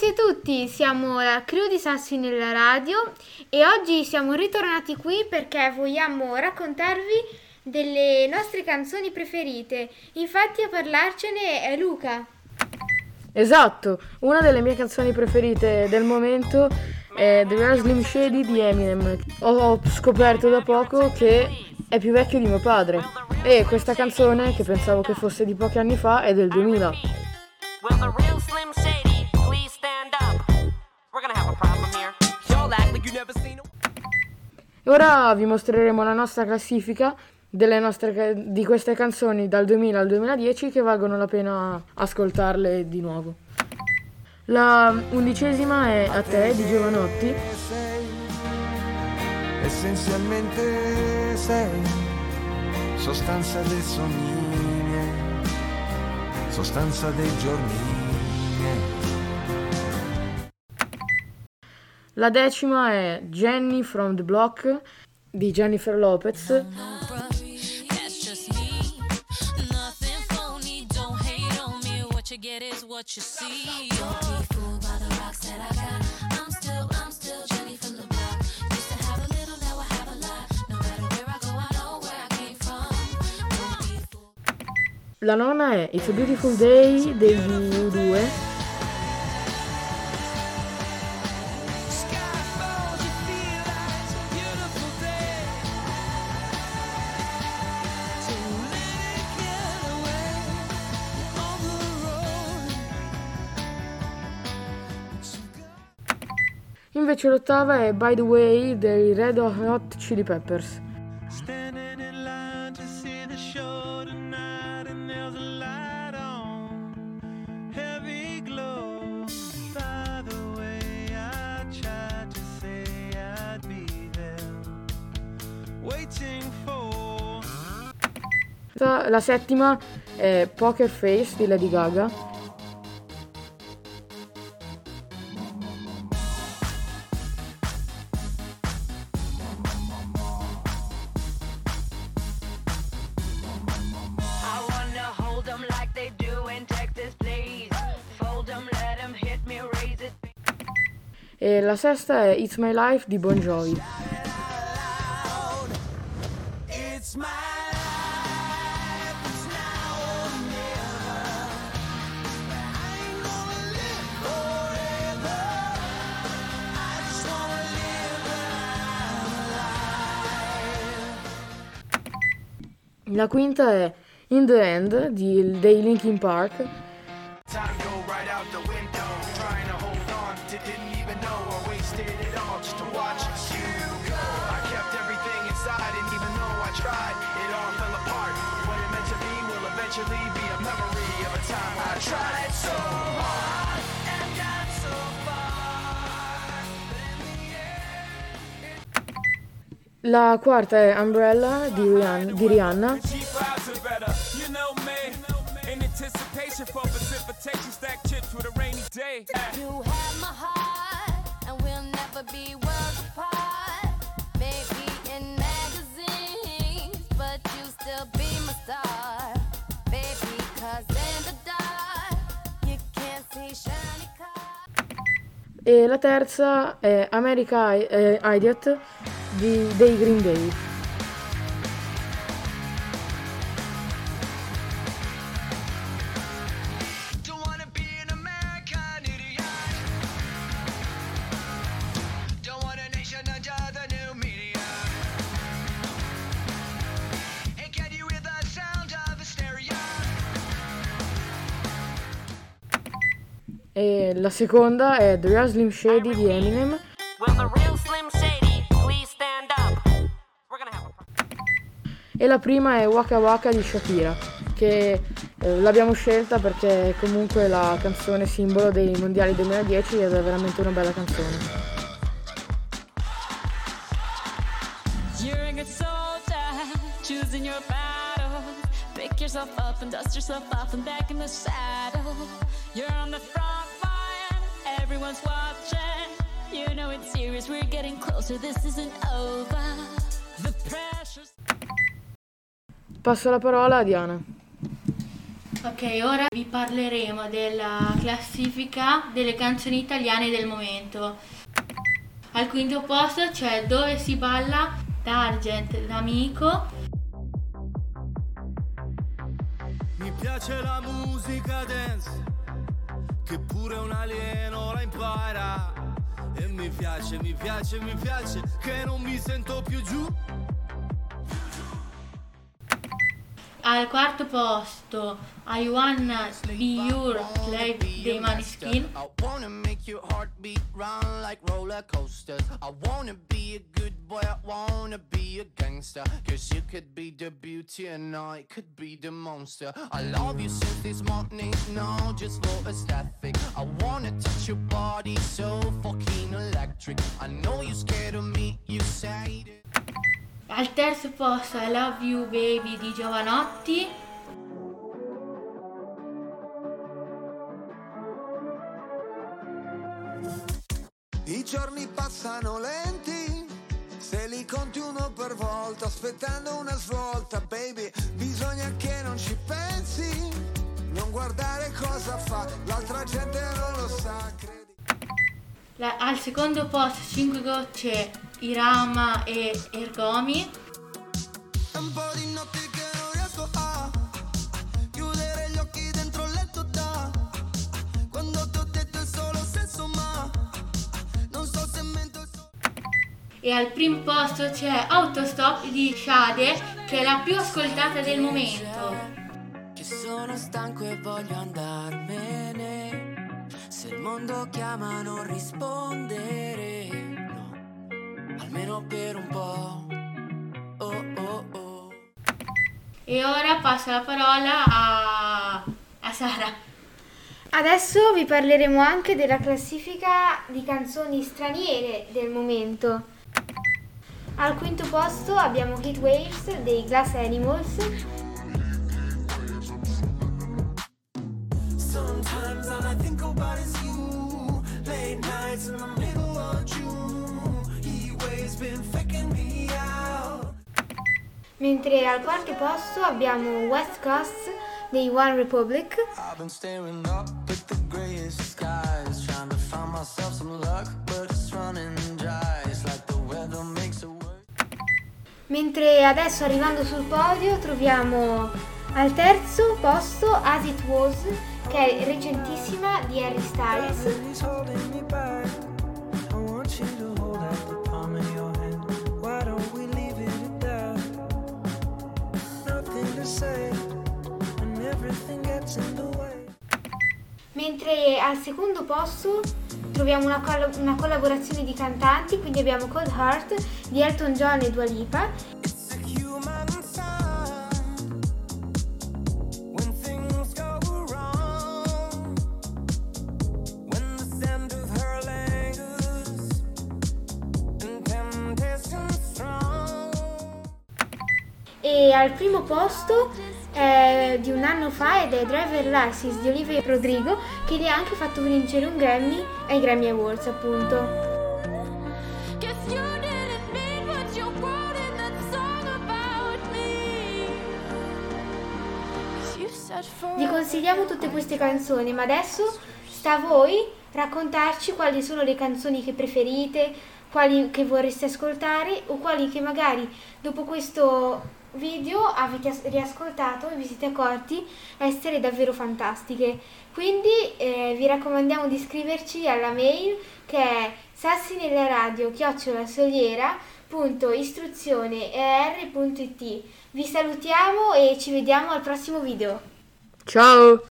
ragazzi a tutti, siamo la crew di Sassi nella radio e oggi siamo ritornati qui perché vogliamo raccontarvi delle nostre canzoni preferite. Infatti a parlarcene è Luca. Esatto, una delle mie canzoni preferite del momento è The Real Slim Shady di Eminem. Ho scoperto da poco che è più vecchio di mio padre e questa canzone, che pensavo che fosse di pochi anni fa, è del 2000. Ora vi mostreremo la nostra classifica nostre, di queste canzoni dal 2000 al 2010 che valgono la pena ascoltarle di nuovo. La undicesima è A te di Giovanotti. Essenzialmente sei sostanza dei sogni miei, sostanza dei giorni La decima è Jenny from the Block di Jennifer Lopez. La nona è It's a Beautiful Day degli U2 Invece l'ottava è By the Way dei Red Hot Chili Peppers. La settima è Poker Face di Lady Gaga. E la sesta è It's My Life di Bon Jovi. La quinta è In the End di, dei Linkin Park. La quarta è Umbrella di Rihanna. Di Rihanna. E la terza è America eh, Idiot di, dei Green Day. E la seconda è The Real Slim Shady di Eminem. E la prima è Waka Waka di Shakira, che eh, l'abbiamo scelta perché è comunque la canzone simbolo dei mondiali 2010 ed è veramente una bella canzone. Pick yourself up and dust yourself off and back in the saddle. You're on the front everyone's watching. You know it's serious, we're getting closer, this isn't over. The pressure's... Passo la parola a Diana. Ok, ora vi parleremo della classifica delle canzoni italiane del momento. Al quinto posto c'è Dove si balla d'Argent d'Amico. Mi piace la musica dance, pure un alieno la impara. E mi piace, mi piace, mi piace, che non mi sento più giù. Al quarto posto I Wanna Be Your Slave dei Maneskin. I wanna make your heartbeat run like roller coasters. I wanna be a good boy, I wanna be a gangster. Cause you could be the beauty and I could be the monster. I love you since this morning, no, just for aesthetic. I wanna touch your body so fucking electric. I know you're scared of me, you say it. Al terzo posto I Love You Baby di Giovanotti. I giorni passano lenti, se li conti uno per volta, aspettando una svolta, baby, bisogna che non ci pensi, non guardare cosa fa, l'altra gente non lo sa, credi. La- al secondo posto 5 gocce Irama e Ergomi. È un po' di notti che non riesco a a chiudere gli occhi dentro il letto da quando ti ho detto è solo sesso ma non so se mento so- E al primo posto c'è Autostop di Shade che è la più ascoltata del momento. Che sono stanco e voglio andarmene. Se il mondo chiama non rispondere. No, almeno per un po'. Oh oh oh. E ora passo la parola a, a Sara. Adesso vi parleremo anche della classifica di canzoni straniere del momento. Al quinto posto abbiamo Heat Waves dei Glass Animals. Sometimes all I think about is you. Late nights in the Mentre al quarto posto abbiamo West Coast dei One Republic. Mentre adesso arrivando sul podio troviamo al terzo posto As It Was, che è recentissima di Harry Styles. Mentre al secondo posto troviamo una, colla- una collaborazione di cantanti, quindi abbiamo Cold Heart di Elton John e Dua Lipa. Al primo posto è di un anno fa ed è Driver License di Olivia Rodrigo che gli ha anche fatto vincere un Grammy ai Grammy Awards appunto. Vi consigliamo tutte queste canzoni, ma adesso sta a voi raccontarci quali sono le canzoni che preferite, quali che vorreste ascoltare o quali che magari dopo questo video avete as- riascoltato e vi siete accorti essere davvero fantastiche. Quindi eh, vi raccomandiamo di iscriverci alla mail che è sassinellaradio chiocciolasolliera.istruzioneer.it Vi salutiamo e ci vediamo al prossimo video. Ciao!